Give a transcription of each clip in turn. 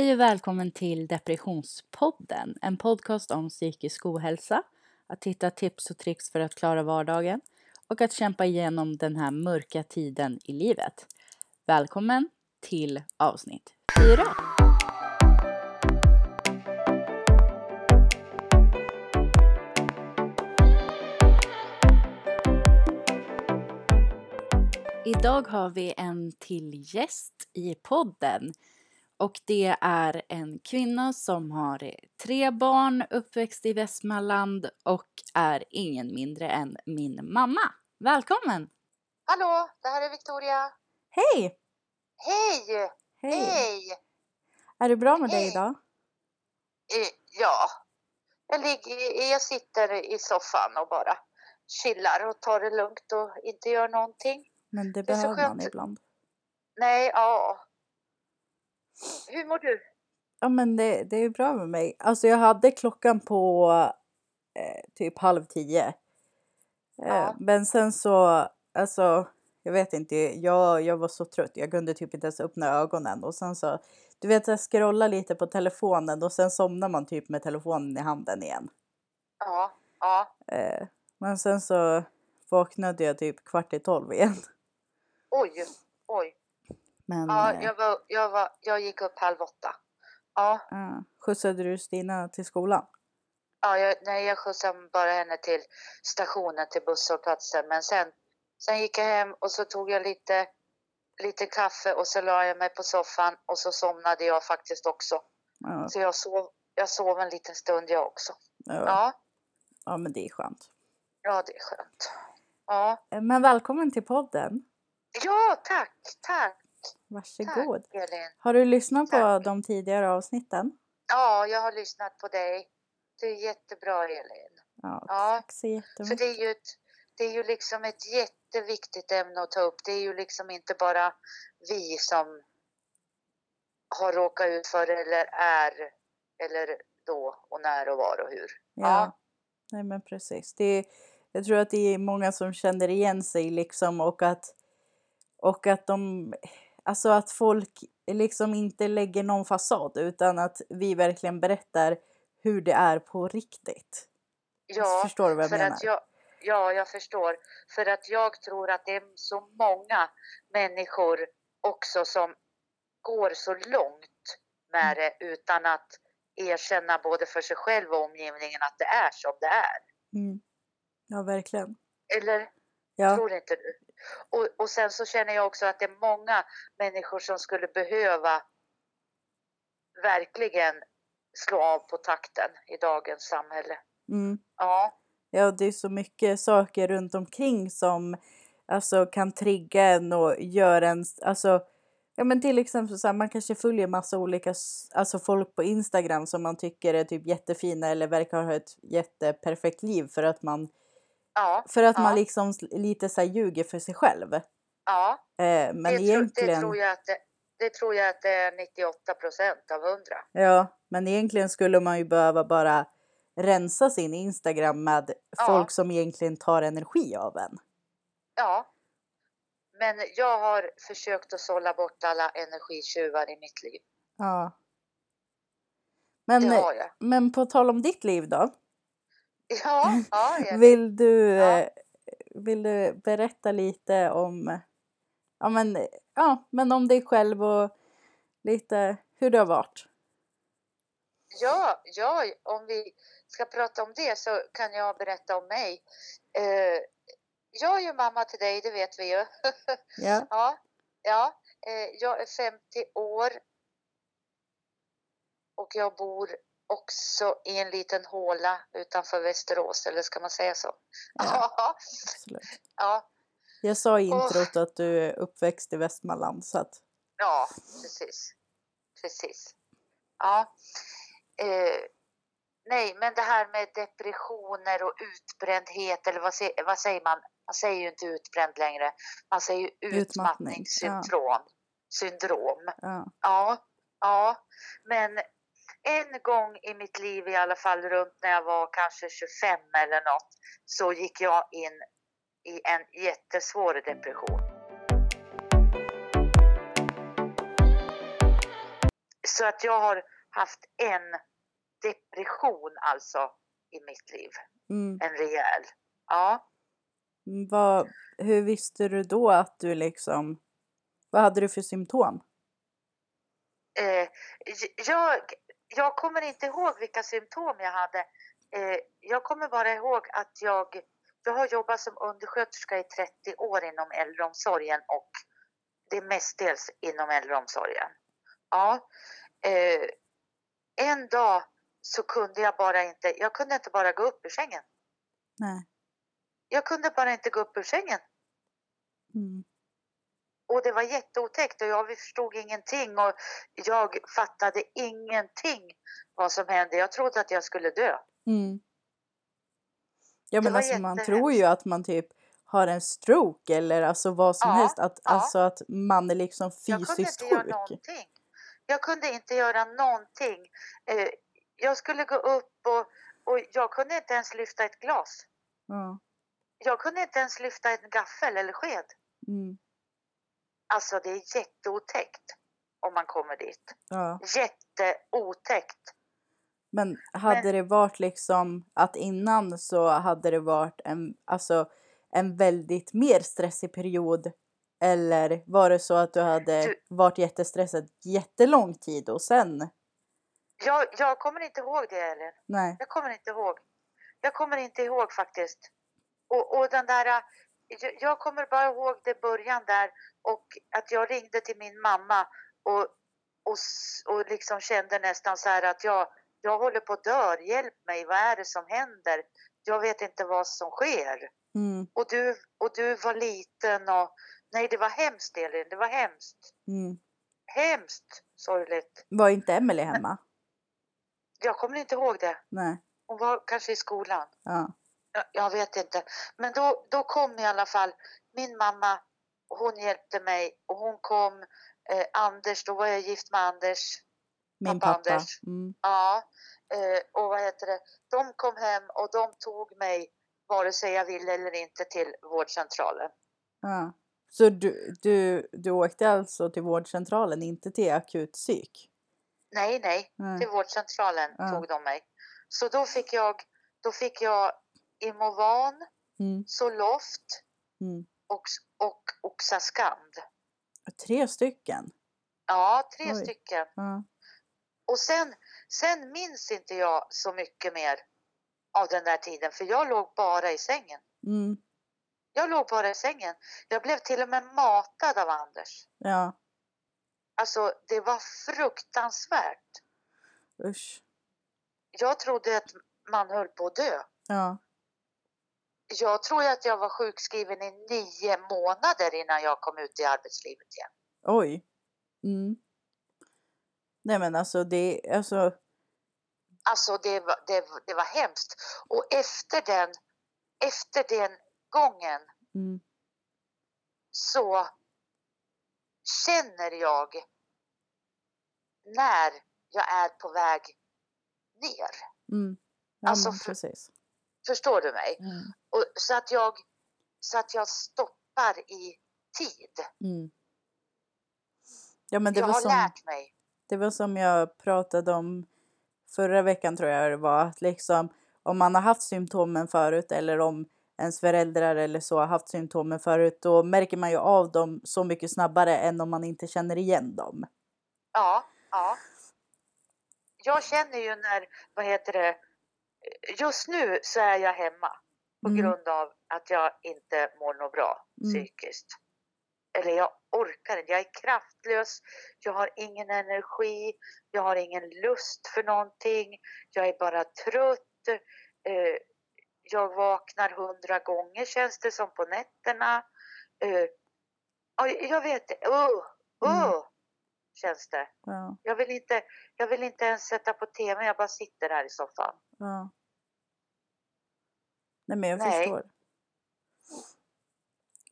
Hej och välkommen till Depressionspodden, en podcast om psykisk ohälsa, att hitta tips och tricks för att klara vardagen och att kämpa igenom den här mörka tiden i livet. Välkommen till avsnitt 4. Idag har vi en till gäst i podden. Och det är en kvinna som har tre barn, uppväxt i Västmanland och är ingen mindre än min mamma. Välkommen! Hallå, det här är Victoria. Hej! Hej! Hej! Hej! Är det bra med dig Hej. idag? Eh, Ja, jag, ligger, jag sitter i soffan och bara chillar och tar det lugnt och inte gör någonting. Men det Det behöver man ibland. Nej, ja. Hur mår du? Ja men det, det är bra med mig. Alltså jag hade klockan på eh, typ halv tio. Eh, Ja. Men sen så, alltså jag vet inte, jag, jag var så trött. Jag kunde typ inte ens öppna ögonen. Och sen så, du vet jag scrolla lite på telefonen och sen somnar man typ med telefonen i handen igen. Ja, ja. Eh, men sen så vaknade jag typ kvart i tolv igen. Oj, oj. Men Ja, eh, jag, var, jag, var, jag gick upp halv åtta. Ja, ja, skjutsade du Stina till skolan? ja jag, nej, jag skjutsade bara henne till stationen, till busshållplatsen. Men sen, sen gick jag hem och så tog jag lite, lite kaffe och så la jag mig på soffan och så somnade jag faktiskt också. Ja, Så jag sov, jag sov en liten stund jag också. ja, ja. Ja, ja men det är skönt. ja det är skönt. Ja, Eh, Men välkommen till podden. ja tack, tack, Varsågod. tack Elin. Har du lyssnat på Tack. de tidigare avsnitten? Ja, jag har lyssnat på dig. Det är jättebra Elin. Ja, Ja, tack så För jättemycket. det är ju ett, det är ju liksom ett jätteviktigt ämne att ta upp. Det är ju liksom inte bara vi som har råkat ut för eller är eller då och när och var och hur. Ja. Ja. Nej men precis. Det är, jag tror att det är många som känner igen sig liksom och att, och att de, alltså att folk liksom inte lägger någon fasad utan att vi verkligen berättar hur det är på riktigt. Ja, Förstår du vad jag menar? jag, ja, jag förstår. För att jag tror att det är så många människor också som går så långt med det utan att erkänna både för sig själv och omgivningen att det är som det är. Mm. Ja, verkligen. Eller Ja, tror inte du? Och, och sen så känner jag också att det är många människor som skulle behöva verkligen slå av på takten i dagens samhälle. mm. Ja, ja, det är så mycket saker runt omkring som alltså, kan trigga en och göra en, alltså, ja men till exempel så här, man kanske följer massa olika, alltså folk på Instagram som man tycker är typ jättefina eller verkar ha ett jätteperfekt liv för att man, ja, för att Ja. man liksom lite så ljuger för sig själv. Eh, ja. men det, egentligen, det, tror jag att det, det tror jag att det är 98 procent av 100. ja, men egentligen skulle man ju behöva bara rensa sin Instagram med Ja. folk som egentligen tar energi av en. Ja. Men jag har försökt att sålla bort alla energitjuvar i mitt liv. Ja. Men, Det har jag. men på tal om ditt liv då. Ja, ja. Vill du, Ja. eh, vill du berätta lite om, ja men, ja men om dig själv och lite hur det har varit? Ja, ja, om vi ska prata om det så kan jag berätta om mig. Eh, jag är ju mamma till dig, det vet vi ju. Ja. ja, ja eh, jag är 50 år och jag bor också i en liten håla utanför Västerås, eller ska man säga så? Ja. Ja, ja, Jag sa i introt att du är uppväxt i Västmanland så att, ja precis. Precis. Ja. Eh, nej, men det här med depressioner och utbrändhet, eller vad, se, vad säger man? Man säger ju inte utbränd längre. Man säger ju Utmattning, utmattningssyndrom. Syndrom. ja. Ja, ja. Men en gång i mitt liv i alla fall, runt när jag var kanske 25 eller något, så gick jag in i en jättesvår depression. så att jag har haft en depression alltså i mitt liv. Mm. En rejäl. Ja. Mm, Vad, hur visste du då att du liksom... Vad hade du för symptom? Eh, jag, jag kommer inte ihåg vilka symptom jag hade. Eh, jag kommer bara ihåg att jag, jag har jobbat som undersköterska i 30 år inom äldreomsorgen och det är mestadels inom äldreomsorgen. Ja. Eh, en dag så kunde jag bara inte, jag kunde inte bara gå upp ur sängen. Nej. Jag kunde bara inte gå upp ur sängen. Mm. Och det var jätteotäckt och jag förstod ingenting och jag fattade ingenting vad som hände. Jag trodde att jag skulle dö. Mm. Ja men alltså man tror ju att man typ har en stroke eller alltså vad som Ja, helst. Att, ja. Alltså att man är liksom Jag kunde fysiskt inte göra sjuk. någonting. Jag kunde inte göra någonting. Eh, jag skulle gå upp och, och jag kunde inte ens lyfta ett glas. Ja. Jag kunde inte ens lyfta en gaffel eller sked. Mm. Alltså det är jätteotäckt om man kommer dit. ja. Jätteotäckt. Men hade Men- det varit liksom att innan så hade det varit en, alltså, en väldigt mer stressig period? Eller var det så att du hade Du- varit jättestressad jättelång tid och sen? Jag, jag kommer inte ihåg det Elin. Nej. Jag kommer inte ihåg. Jag kommer inte ihåg faktiskt. Och, och den där, jag, kommer bara ihåg det början där och att jag ringde till min mamma och, och, och liksom kände nästan så här att jag, jag håller på att dö, hjälp mig, vad är det som händer? Jag vet inte vad som sker. Mm. Och du, och du var liten och nej det var hemskt Elin, det var hemskt. Mm. Hemskt sorgligt. Var inte Emelie hemma? Jag kommer inte ihåg det. Nej. Hon var kanske i skolan. Ja. Jag, vet inte. Men då, då kom i alla fall min mamma. Hon hjälpte mig och hon kom. Eh, Anders, då var jag gift med Anders. Min Pappa pappa. Anders. Mm. Ja, eh, och vad heter det? De kom hem och de tog mig vare sig jag ville eller inte till vårdcentralen. Ja. Så du, du, du åkte alltså till vårdcentralen, inte till akutpsyk? Nej, nej, Nej. till vårdcentralen Ja. tog de mig. Så då fick jag, då fick jag Imovan, Mm. Zoloft Mm. och, och Oxascand. Tre stycken? Ja, tre Oj. stycken. Ja. Och sen, sen minns inte jag så mycket mer av den där tiden, för jag låg bara i sängen. Mm. Jag låg bara i sängen. Jag blev till och med matad av Anders. Ja. Alltså, det var fruktansvärt. Usch. Jag trodde att man höll på att dö. Ja. Jag tror att jag var sjukskriven i nio månader innan jag kom ut i arbetslivet igen. Oj. Mm. Nej men alltså det, alltså. Alltså det var, det, det var hemskt. Och efter den, efter den gången Mm. så känner jag när jag är på väg ner. Mm. Ja, Alltså, för- precis. Förstår du mig? Mm. Och, så, att jag, så att jag stoppar i tid. Mm. Ja men det jag var, har som, lärt mig. det var som jag pratade om förra veckan tror jag det var. Att liksom om man har haft symptomen förut eller om ens föräldrar eller så har haft symptomen förut. Då märker man ju av dem så mycket snabbare än om man inte känner igen dem. Ja, ja. Jag känner ju när, vad heter det, just nu så är jag hemma på Mm. grund av att jag inte mår något bra Mm. psykiskt. Eller jag orkar inte, jag är kraftlös, jag har ingen energi, jag har ingen lust för någonting, jag är bara trött. Eh, jag vaknar hundra gånger känns det som på nätterna. Eh, ja, jag vet det, uh, uh, Mm. Känns det. Ja, Jag vill, inte, jag vill inte ens sätta på tv, jag bara sitter här i soffan. ja. Nej men jag Nej. förstår.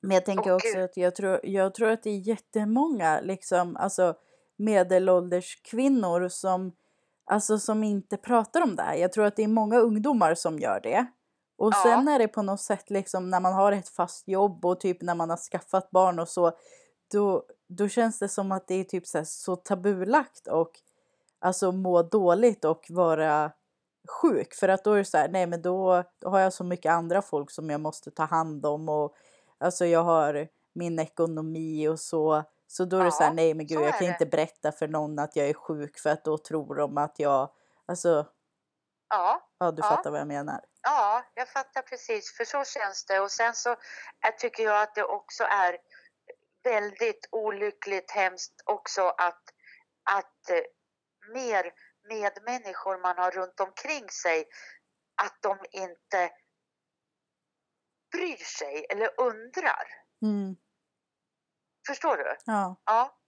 Men jag tänker Åh, också Gud. att jag tror, jag tror att det är jättemånga liksom, alltså medelålders kvinnor som, alltså, som inte pratar om det här. Jag tror att det är många ungdomar som gör det. Och Ja. sen är det på något sätt liksom när man har ett fast jobb och typ när man har skaffat barn och så, då, då känns det som att det är typ så, här så tabulagt och alltså må dåligt och vara sjuk. För att då är det så här, nej men då, då har jag så mycket andra folk som jag måste ta hand om och alltså jag har min ekonomi och så. Så då är det så här, Ja, nej men gud jag kan det. inte berätta för någon att jag är sjuk för att då tror de att jag, alltså Ja, ja du Ja. fattar vad jag menar. ja, jag fattar precis, för så känns det. Och sen så eh, tycker jag att det också är väldigt olyckligt hemskt också att, att eh, mer medmänniskor man har runt omkring sig, att de inte bryr sig eller undrar. Mm. Förstår du? Ja. Ja.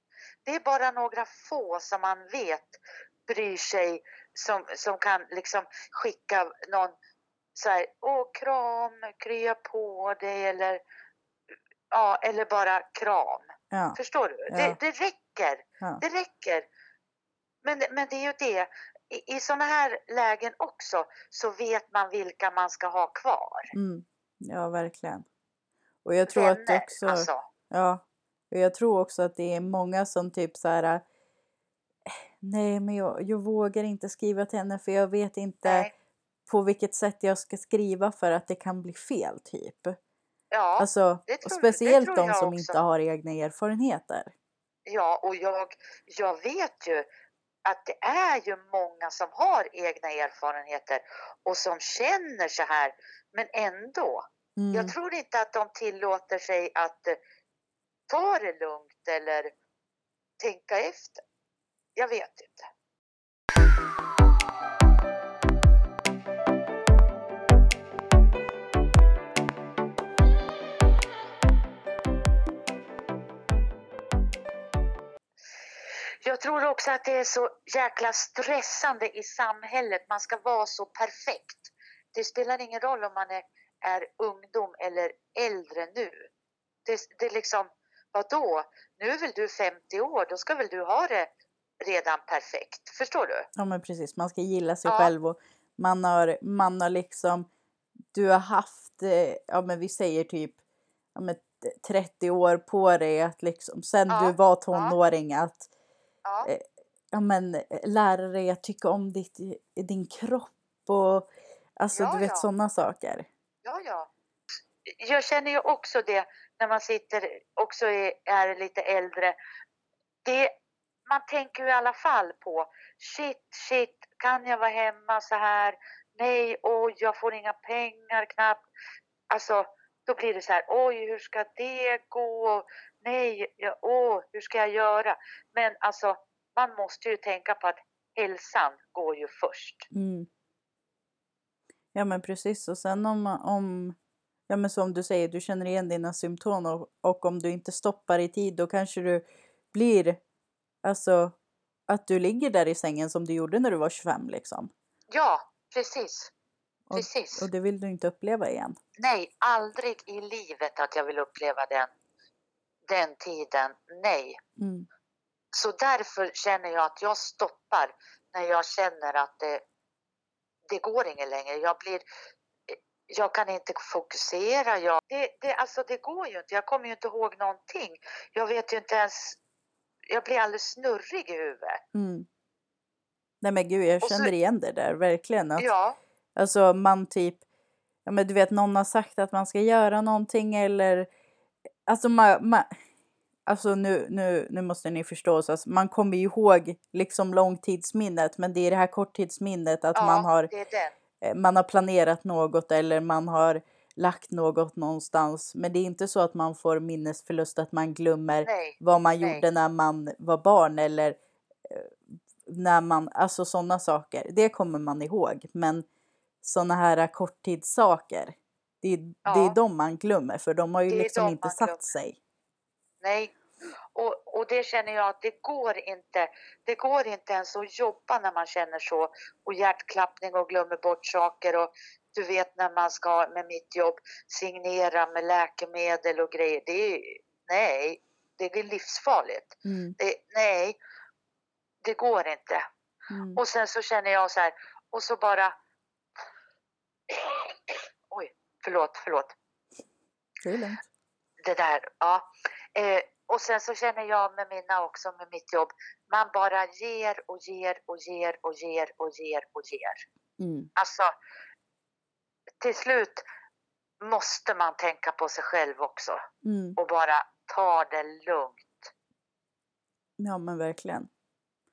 Det är bara några få som man vet bryr sig som, som kan liksom skicka någon så här, åh kram, krya på dig eller ja, eller bara kram. Ja. Förstår du? Ja. Det, det räcker. Ja. Det räcker. Men, men det är ju det, i, i sådana här lägen också så vet man vilka man ska ha kvar. Mm. Ja, verkligen. Och jag tror att Vänner, också, alltså. ja, och jag tror också att det är många som typ så här, eh, nej men jag, jag vågar inte skriva till henne för jag vet inte Nej. på vilket sätt jag ska skriva för att det kan bli fel typ. Ja, Alltså, tror- speciellt de som också. inte har egna erfarenheter. ja, och jag, jag vet ju att det är ju många som har egna erfarenheter och som känner så här, men ändå. Mm. Jag tror inte att de tillåter sig att eh, ta det lugnt eller tänka efter. Jag vet inte. Jag tror också att det är så jäkla stressande i samhället. Man ska vara så perfekt. Det spelar ingen roll om man är, är ungdom eller äldre nu. Det, det är liksom, vadå? Nu är väl du 50 år, då ska väl du ha det redan perfekt. Förstår du? Ja men precis, man ska gilla sig Ja. själv och man har, man har liksom, du har haft, eh, ja men vi säger typ ja, men 30 år på dig att liksom, sen Ja, du var tonåring att Ja, Eh, ja, men, eh, lära dig att tycka om ditt, din kropp och alltså Ja, du vet ja. sådana saker. ja, ja. Jag känner ju också det när man sitter också är, är lite äldre. Det, man tänker ju i alla fall på shit, shit, kan jag vara hemma så här? Nej, oj, jag får inga pengar knappt. Alltså, då blir det så här, oj, hur ska det gå? Nej, ja, åh, hur ska jag göra? Men alltså, man måste ju tänka på att hälsan går ju först. Mm. Ja men precis och sen om, om ja men som du säger, du känner igen dina symptom och, och om du inte stoppar i tid då kanske du blir, alltså att du ligger där i sängen som du gjorde när du var 25 liksom. Ja, precis. Och, Precis. och det vill du inte uppleva igen. Nej, aldrig i livet att jag vill uppleva den, den tiden. Nej. Mm. Så därför känner jag att jag stoppar när jag känner att det, det går inget längre. Jag blir jag kan inte fokusera. Jag, det, det, alltså det går ju inte. Jag kommer ju inte ihåg någonting. Jag vet ju inte ens. Jag blir alldeles snurrig i huvudet. Mm. Nej men gud, jag Och så- känner igen det där verkligen. Att, Ja, Alltså man typ, ja men du vet någon har sagt att man ska göra någonting eller, alltså man, man alltså nu, nu, nu måste ni förstå, så alltså, man kommer ihåg liksom långtidsminnet men det är det här korttidsminnet att ja man, har, eh, man har planerat något eller man har lagt något någonstans men det är inte så att man får minnesförlust att man glömmer Nej, vad man nej. gjorde när man var barn eller eh, när man, alltså sådana saker. Det kommer man ihåg. Men sådana här korttidssaker, det är, det är Ja. de man glömmer för de har ju liksom inte satt sig. Nej. Och, och det känner jag att det går inte. Det går inte ens att jobba när man känner så. Och hjärtklappning och glömmer bort saker. Och du vet när man ska med mitt jobb signera med läkemedel och grejer. Det är, nej, det är livsfarligt. Mm. Det, nej, det går inte. Mm. Och sen så känner jag så här. Och så bara... Förlåt, förlåt. Det är lugnt. det där, ja. Eh, och sen så känner jag med mina också, med mitt jobb, man bara ger och ger och ger och ger och ger och ger. Mm. Alltså, till slut måste man tänka på sig själv också Mm. och bara ta det lugnt. Ja men verkligen.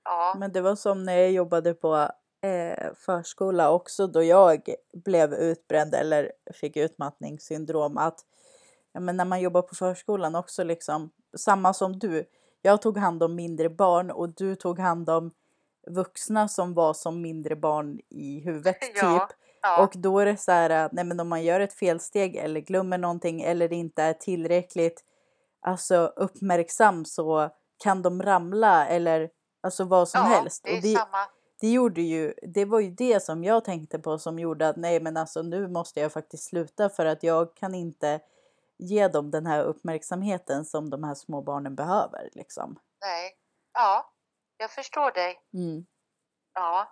Ja, Men det var som när jag jobbade på eh, förskola också då jag blev utbränd eller fick utmattningssyndrom att ja, men när man jobbar på förskolan också liksom samma som du. Jag tog hand om mindre barn och du tog hand om vuxna som var som mindre barn i huvudet Ja, typ. ja, Och då är det så här, nej men om man gör ett felsteg eller glömmer någonting eller inte är tillräckligt alltså uppmärksam så kan de ramla eller alltså vad som ja, helst. det är Och det, samma. Det gjorde ju, det var ju det som jag tänkte på som gjorde att nej men alltså nu måste jag faktiskt sluta för att jag kan inte ge dem den här uppmärksamheten som de här små barnen behöver liksom. Nej, ja, jag förstår dig. Mm. Ja,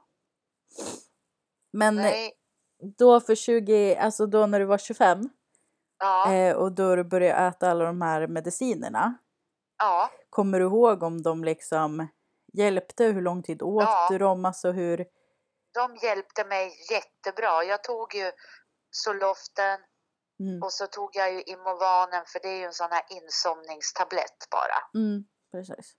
Men nej, då för 20, alltså då när du var 25 ja, eh, och då du började äta alla de här medicinerna. ja. Kommer du ihåg om de liksom hjälpte? Hur lång tid åt Ja. du dem? Alltså hur? De hjälpte mig jättebra. Jag tog ju Soloften Mm. och så tog jag ju Imovanen för det är ju en sån här insomningstablett bara. Mm, precis.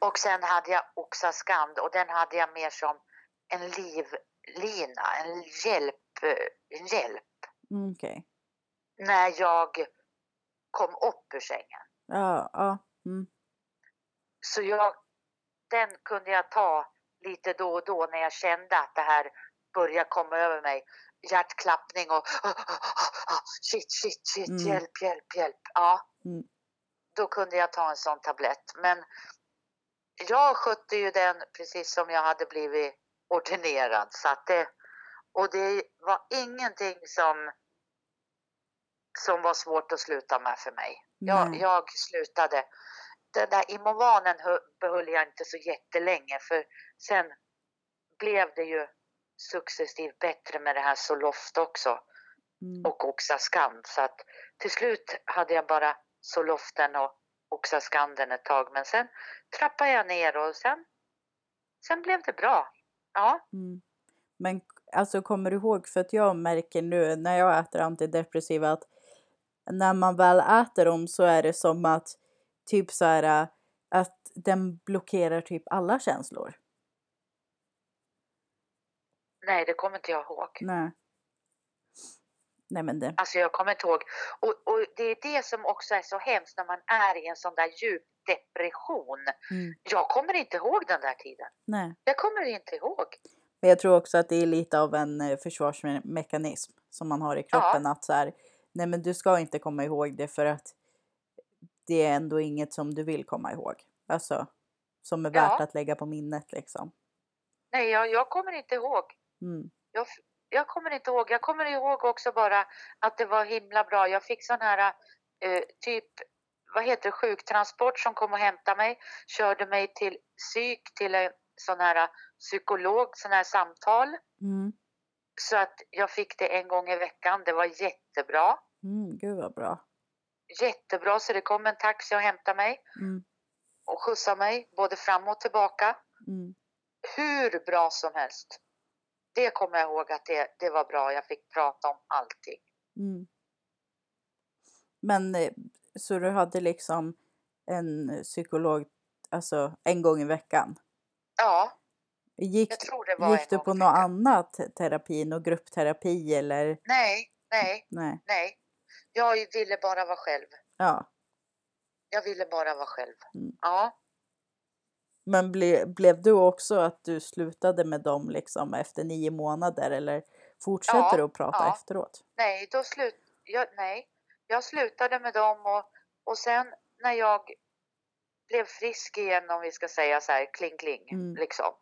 Och sen hade jag Oxascand och den hade jag mer som en livlina, en hjälp, en hjälp Mm, Okej. när jag kom upp ur sängen. Ja, ja. Mm. Så jag, den kunde jag ta lite då och då när jag kände att det här började komma över mig. Hjärtklappning och shit, shit, shit, Mm. hjälp, hjälp, hjälp. Ja, Mm. då kunde jag ta en sån tablett. Men jag skötte ju den precis som jag hade blivit ordinerad. Så att det, och det var ingenting som, som var svårt att sluta med för mig. Jag, jag slutade. Den där Imovanen hö- behöll jag inte så jättelänge för sen blev det ju successivt bättre med det här Zoloft också Mm. och Oxascand. Så att till slut hade jag bara Soloften och Oxascanden ett tag men sen trappade jag ner och sen, sen blev det bra. Ja, Mm. Men alltså kommer du ihåg, för att jag märker nu när jag äter antidepressiva att när man väl äter dem så är det som att typ så här äh, att den blockerar typ alla känslor. nej det kommer inte jag ihåg. Nej. Nej men det. Alltså jag kommer inte ihåg. Och, och det är det som också är så hemskt när man är i en sån där djup depression. Mm. Jag kommer inte ihåg den där tiden. Nej. Jag kommer inte ihåg. Men jag tror också att det är lite av en eh, försvarsmekanism som man har i kroppen att så här, nej men du ska inte komma ihåg det för att det är ändå inget som du vill komma ihåg. Alltså som är värt Ja. att lägga på minnet liksom. Nej, jag, jag kommer inte ihåg. Mm. Jag, jag kommer inte ihåg. Jag kommer ihåg också bara att det var himla bra. Jag fick sån här eh, typ, vad heter det, sjuktransport som kom och hämtade mig. Körde mig till psyk, till en sån här psykolog, sån här samtal. Mm. Så att jag fick det en gång i veckan. Det var jättebra. Mm, gud vad bra. Jättebra, så det kom en taxi och hämtade mig Mm. och skjutsade mig både fram och tillbaka. Mm. Hur bra som helst. Det kommer jag ihåg att det, det var bra. Jag fick prata om allting. Mm. Men eh, så du hade liksom en psykolog alltså en gång i veckan? Ja, Gick, jag tror det var gick du på något annat terapi, någon gruppterapi eller? Nej, nej, Nej. nej. Jag ville bara vara själv. Ja. Jag ville bara vara själv. Mm. Ja, Men ble, blev du också att du slutade med dem liksom efter nio månader eller fortsätter du att prata efteråt? nej, då slut, jag, nej. Jag slutade med dem och, och sen när jag blev frisk igen, om vi ska säga så här, kling kling, Mm. liksom.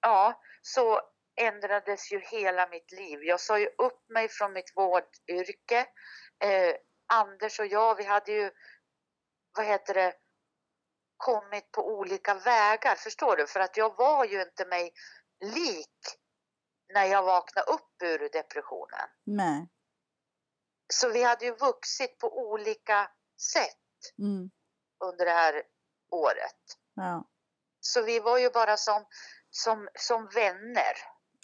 Ja, så ändrades ju hela mitt liv. Jag sa ju upp mig från mitt vårdyrke. Eh, Anders och jag, vi hade ju, vad heter det, kommit på olika vägar, förstår du? För att jag var ju inte mig lik när jag vaknade upp ur depressionen. Nej. Så vi hade ju vuxit på olika sätt. Mm. under det här året. Ja. Så vi var ju bara som, som, som vänner.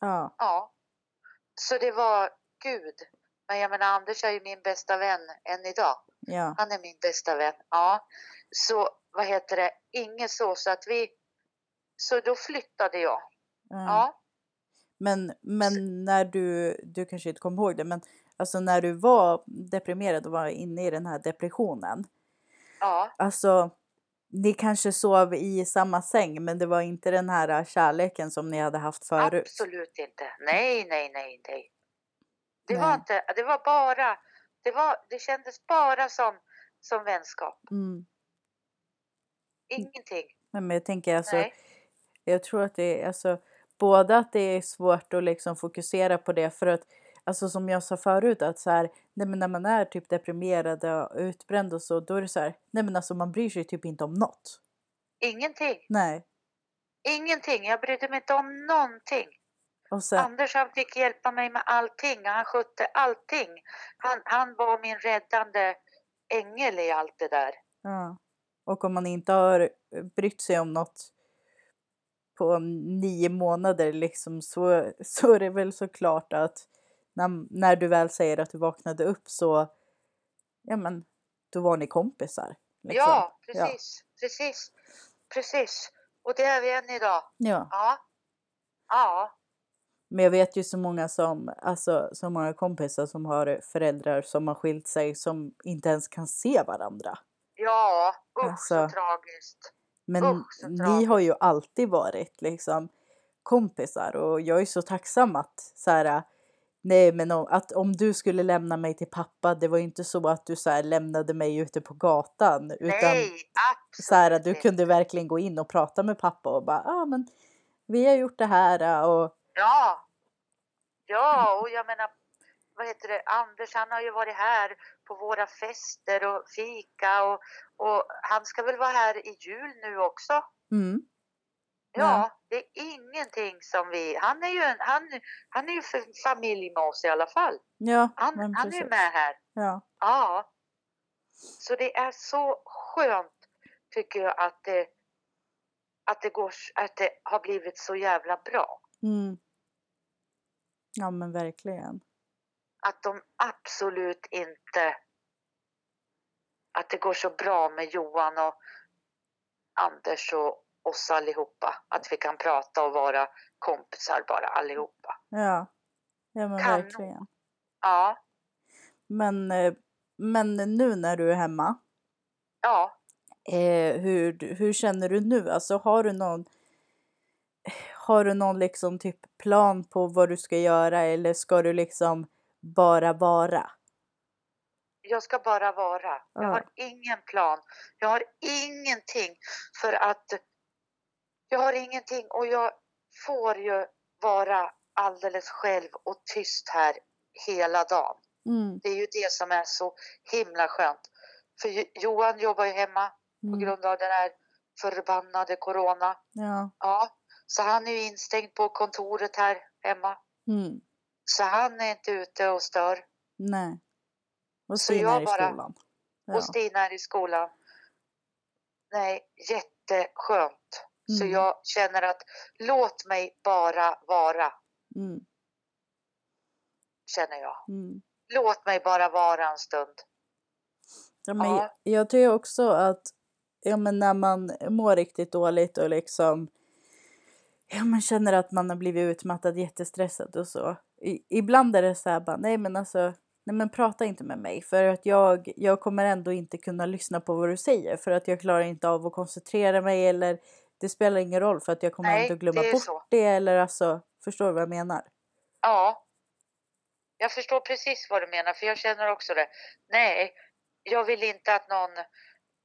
Ja. Ja. Så det var Gud. Men jag menar Anders är ju min bästa vän än idag. Ja. Han är min bästa vän. Ja. Så vad heter det, inget så så att vi, så då flyttade jag. ja. Ja. Men, men när du, du kanske inte kommer ihåg det, men alltså när du var deprimerad och var inne i den här depressionen. Ja. Alltså, ni kanske sov i samma säng, men det var inte den här kärleken som ni hade haft förut. Absolut inte. Nej, nej, nej, nej. Det Nej. var inte, det var bara, det var, det kändes bara som, som vänskap. Mm. Ingenting. Nej, Men jag tänker alltså, Nej. jag tror att det är alltså, både att det är svårt att liksom fokusera på det för att, alltså som jag sa förut, att så här, nej men när man är typ deprimerad och utbränd och så, då är det så här, nej men alltså man bryr sig typ inte om något. Ingenting. Nej. Ingenting. Jag brydde mig inte om någonting. Sen, Anders han fick hjälpa mig med allting. Han skötte allting. Han, han var min räddande ängel i allt det där. ja. Och om man inte har brytt sig om något på nio månader liksom så, så är det väl såklart att när, när du väl säger att du vaknade upp så, ja men, då var ni kompisar. liksom. Ja, precis. Precis. Precis. Och det är vi än idag. Ja. Ja. Ja. Men jag vet ju så många som, alltså så många kompisar som har föräldrar som har skilt sig som inte ens kan se varandra. Ja. Usch Alltså, så tragiskt. Men Usch, så ni tragiskt. har ju alltid varit liksom kompisar och jag är så tacksam att så här, nej men om, att om du skulle lämna mig till pappa, det var inte så att du så här, lämnade mig ute på gatan utan Nej, så här, du kunde verkligen gå in och prata med pappa och bara, ja ah, men vi har gjort det här och Ja. Ja, och jag menar, vad heter det, Anders han har ju varit här på våra fester och fika och, och han ska väl vara här i jul nu också. mm, Ja, det är ingenting som vi, han är ju en, han, han är ju för familj med oss i alla fall. ja, Han, han är med här. Ja, Ja. Så det är så skönt tycker jag att det, att det, går, att det har blivit så jävla bra. mm. Ja men verkligen. att de absolut inte att det går så bra med Johan och Anders och oss allihopa. Att vi kan prata och vara kompisar bara allihopa. Ja, ja men Kanon. verkligen. Ja, Men, eh, men nu när du är hemma, ja. eh, hur, hur känner du nu? Alltså har du någon har du någon liksom typ plan på vad du ska göra eller ska du liksom bara vara? Jag ska bara vara. Jag Ja. har ingen plan. Jag har ingenting för att jag har ingenting och jag får ju vara alldeles själv och tyst här hela dagen. Mm, Det är ju det som är så himla skönt. För Jo- Johan jobbar ju hemma på mm, grund av den här förbannade corona. ja, Ja, så han är ju instängd på kontoret här hemma. mm, Så han är inte ute och stör. nej. Och Så Stina jag är i bara- skolan. Ja. Och Stina är i skolan. Nej, jätteskönt. Så Mm. jag känner att låt mig bara vara, Mm, känner jag. mm. Låt mig bara vara en stund. Ja, men Ja. jag, jag tycker också att ja, men när man mår riktigt dåligt och liksom ja, man känner att man har blivit utmattad, jättestressad och så. I, ibland är det så här bara, nej men alltså, nej men prata inte med mig för att jag, jag kommer ändå inte kunna lyssna på vad du säger för att jag klarar inte av att koncentrera mig eller det spelar ingen roll för att jag kommer Nej, ändå glömma det bort så. det eller alltså, förstår du vad jag menar? Ja. Jag förstår precis vad du menar, för jag känner också det. Nej, jag vill inte att någon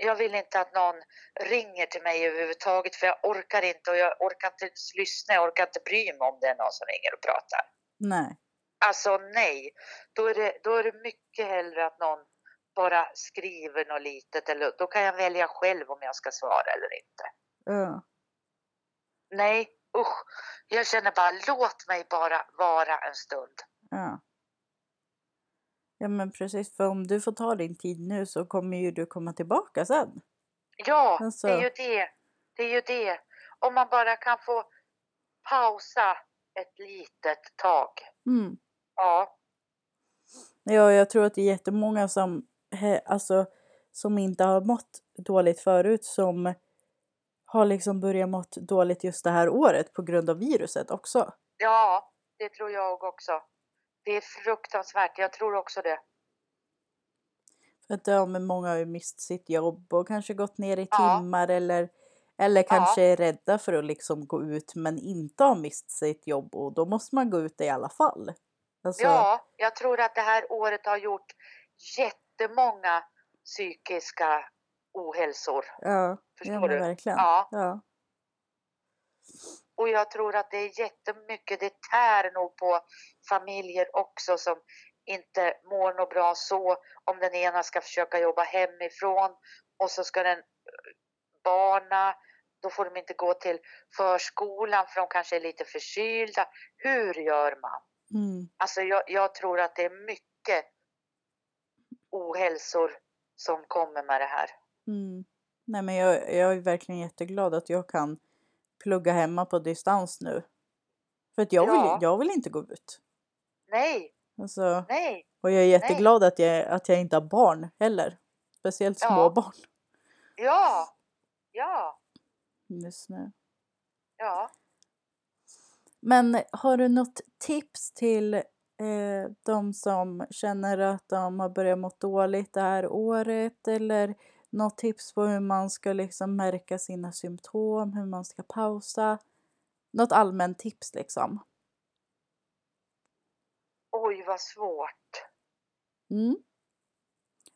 jag vill inte att någon ringer till mig överhuvudtaget för jag orkar inte och jag orkar inte lyssna, jag orkar inte bry mig om det är någon som ringer och pratar. Nej. Alltså nej, då är det, då är det mycket hellre att någon bara skriver något litet eller då kan jag välja själv om jag ska svara eller inte. Ja. Nej, usch. Jag känner bara låt mig bara vara en stund. Ja. Ja men precis, för om du får ta din tid nu så kommer ju du komma tillbaka sen. Ja, Alltså- det är ju det. Det är ju det. Om man bara kan få pausa ett litet tag. Mm. Ja, Ja, jag tror att det är jättemånga som, alltså, som inte har mått dåligt förut som har liksom börjat mått dåligt just det här året på grund av viruset också. ja, det tror jag också. Det är fruktansvärt. Jag tror också det. För att ja, men många har ju mist sitt jobb och kanske gått ner i Ja. timmar eller, eller kanske är rädda för att liksom gå ut men inte har mist sitt jobb och då måste man gå ut i alla fall. Alltså, Ja, jag tror att det här året har gjort jättemånga psykiska ohälsor. ja, Förstår ja du? verkligen. Ja. Ja. Och jag tror att det är jättemycket, det tär nog på familjer också som inte mår något bra så. Om den ena ska försöka jobba hemifrån och så ska den barna, då får de inte gå till förskolan för de kanske är lite förkylda. Hur gör man? Mm. Alltså jag, jag tror att det är mycket ohälsor som kommer med det här. Mm. Nej men jag, jag är verkligen jätteglad att jag kan plugga hemma på distans nu. För att jag, Ja. vill, jag vill inte gå ut. Nej, Alltså, nej, och jag är jätteglad att jag, att jag inte har barn heller. Speciellt Ja. små barn ja, ja, just nu. ja. Men har du något tips till eh, de som känner att de har börjat må dåligt det här året? Eller något tips på hur man ska liksom märka sina symptom, hur man ska pausa? Något allmänt tips liksom. Oj, vad svårt. Mm.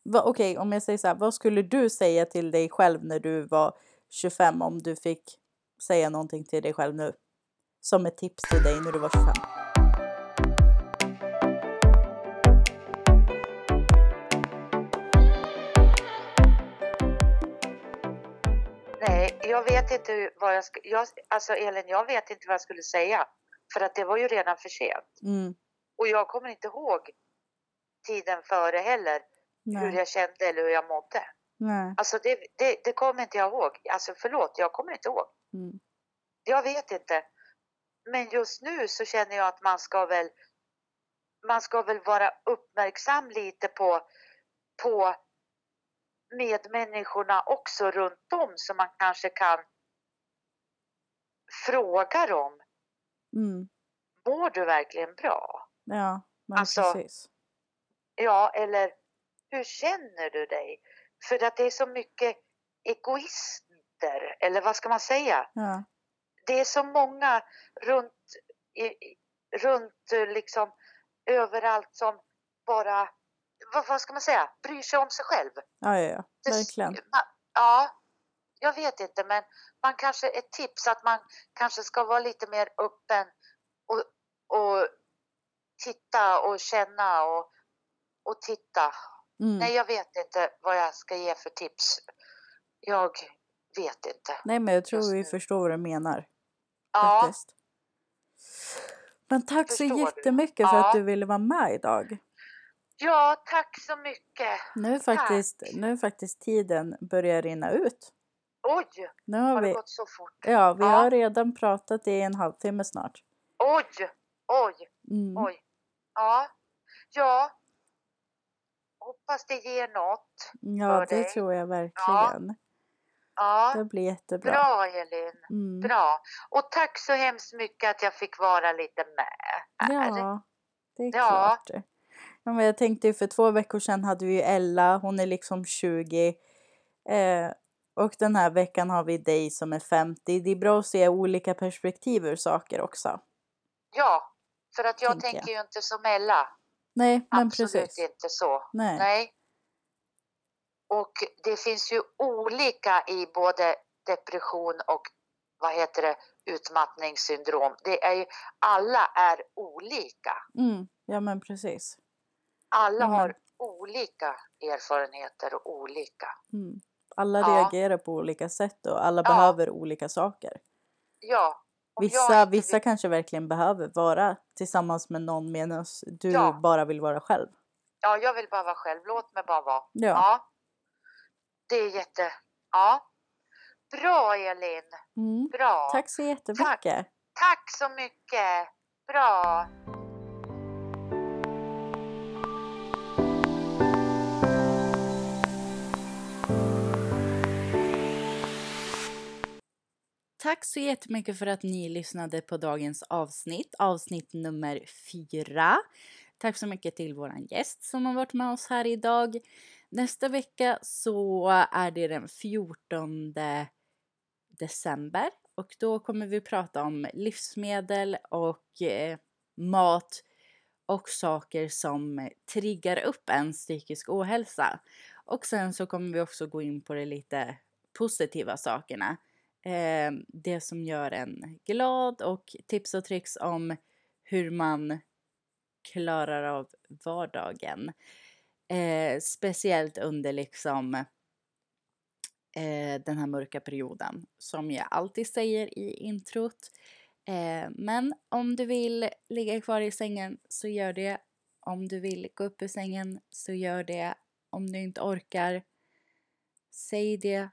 Va, Okej, om jag säger så här, vad skulle du säga till dig själv när du var 25 om du fick säga någonting till dig själv nu? Som ett tips till dig när du var 25. Jag vet inte hur- vad jag ska... Jag, alltså Elin, jag vet inte vad jag skulle säga. För att det var ju redan för sent. Mm. Och jag kommer inte ihåg tiden före heller. Hur Nej. jag kände eller hur jag mådde. Nej. Alltså det, det, det kommer inte jag ihåg. Alltså förlåt, jag kommer inte ihåg. Mm. Jag vet inte. Men just nu så känner jag att man ska väl man ska väl vara uppmärksam lite på, på medmänniskorna också runt om så man kanske kan fråga dem. Mm. Mår du verkligen bra? Ja, men Alltså, precis. Ja, eller hur känner du dig? För att det är så mycket egoister, eller vad ska man säga? Ja. det är så många runt, i, runt liksom överallt som bara, vad, vad ska man säga, bryr sig om sig själv. Ja, ja, ja. Det- Verkligen. Man, ja, jag vet inte, men man kanske, ett tips att man kanske ska vara lite mer öppen och, och titta och känna och, och titta. Mm. Nej, jag vet inte vad jag ska ge för tips. Jag vet inte. Nej, men jag tror vi förstår vad du menar. Ja, Faktiskt. Men tack så Förstår du? jättemycket för Ja. att du ville vara med idag. Ja, tack så mycket. Nu är faktiskt, nu faktiskt tiden börjar rinna ut. Oj, Nu har har det vi, gått så fort? ja, vi Ja. har redan pratat i en halvtimme snart. Oj, oj, Mm. oj. Ja, ja. Hoppas det ger något. Ja, för det dig. tror jag verkligen. Ja, Det blir jättebra. bra Elin. Mm. Bra. Och tack så hemskt mycket att jag fick vara lite med här. Ja, det är Ja. klart. Men jag tänkte ju för två veckor sedan hade vi ju Ella, hon är liksom 20. Eh, och den här veckan har vi dig som är 50. Det är bra att se olika perspektiv ur saker också. Ja, för att jag Tänker jag. tänker ju inte som Ella. Nej, men Absolut precis. inte så. Nej. Nej. Och det finns ju olika i både depression och vad heter det, utmattningssyndrom. Det är ju, alla är olika. Mm, ja, men precis. Alla men- har olika erfarenheter och olika. Mm. Alla Ja. reagerar på olika sätt och alla Ja. behöver olika saker. Ja. om Vissa, vissa vill- kanske verkligen behöver vara tillsammans med någon medan du Ja. bara vill vara själv. Ja, jag vill bara vara själv. Låt mig bara vara. Ja. Det är jätte... Ja. Bra Elin, Mm. bra. Tack så jättemycket. Tack så mycket. Bra. Tack så jättemycket för att ni lyssnade på dagens avsnitt, avsnitt nummer fyra. Tack så mycket till våran gäst som har varit med oss här idag. Nästa vecka så är det den 14 december och då kommer vi prata om livsmedel och eh, mat och saker som triggar upp en psykisk ohälsa. Och sen så kommer vi också gå in på de lite positiva sakerna. Eh, det som gör en glad och tips och tricks om hur man klarar av vardagen. Eh, speciellt under liksom eh, den här mörka perioden som jag alltid säger i introt. Eh, men om du vill ligga kvar i sängen så gör det. Om du vill gå upp ur sängen så gör det. Om du inte orkar, säg det.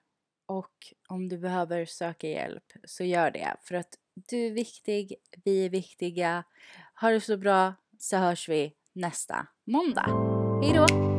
Och om du behöver söka hjälp så gör det. För att du är viktig, vi är viktiga. Ha det så bra så hörs vi nästa måndag. Hejdå!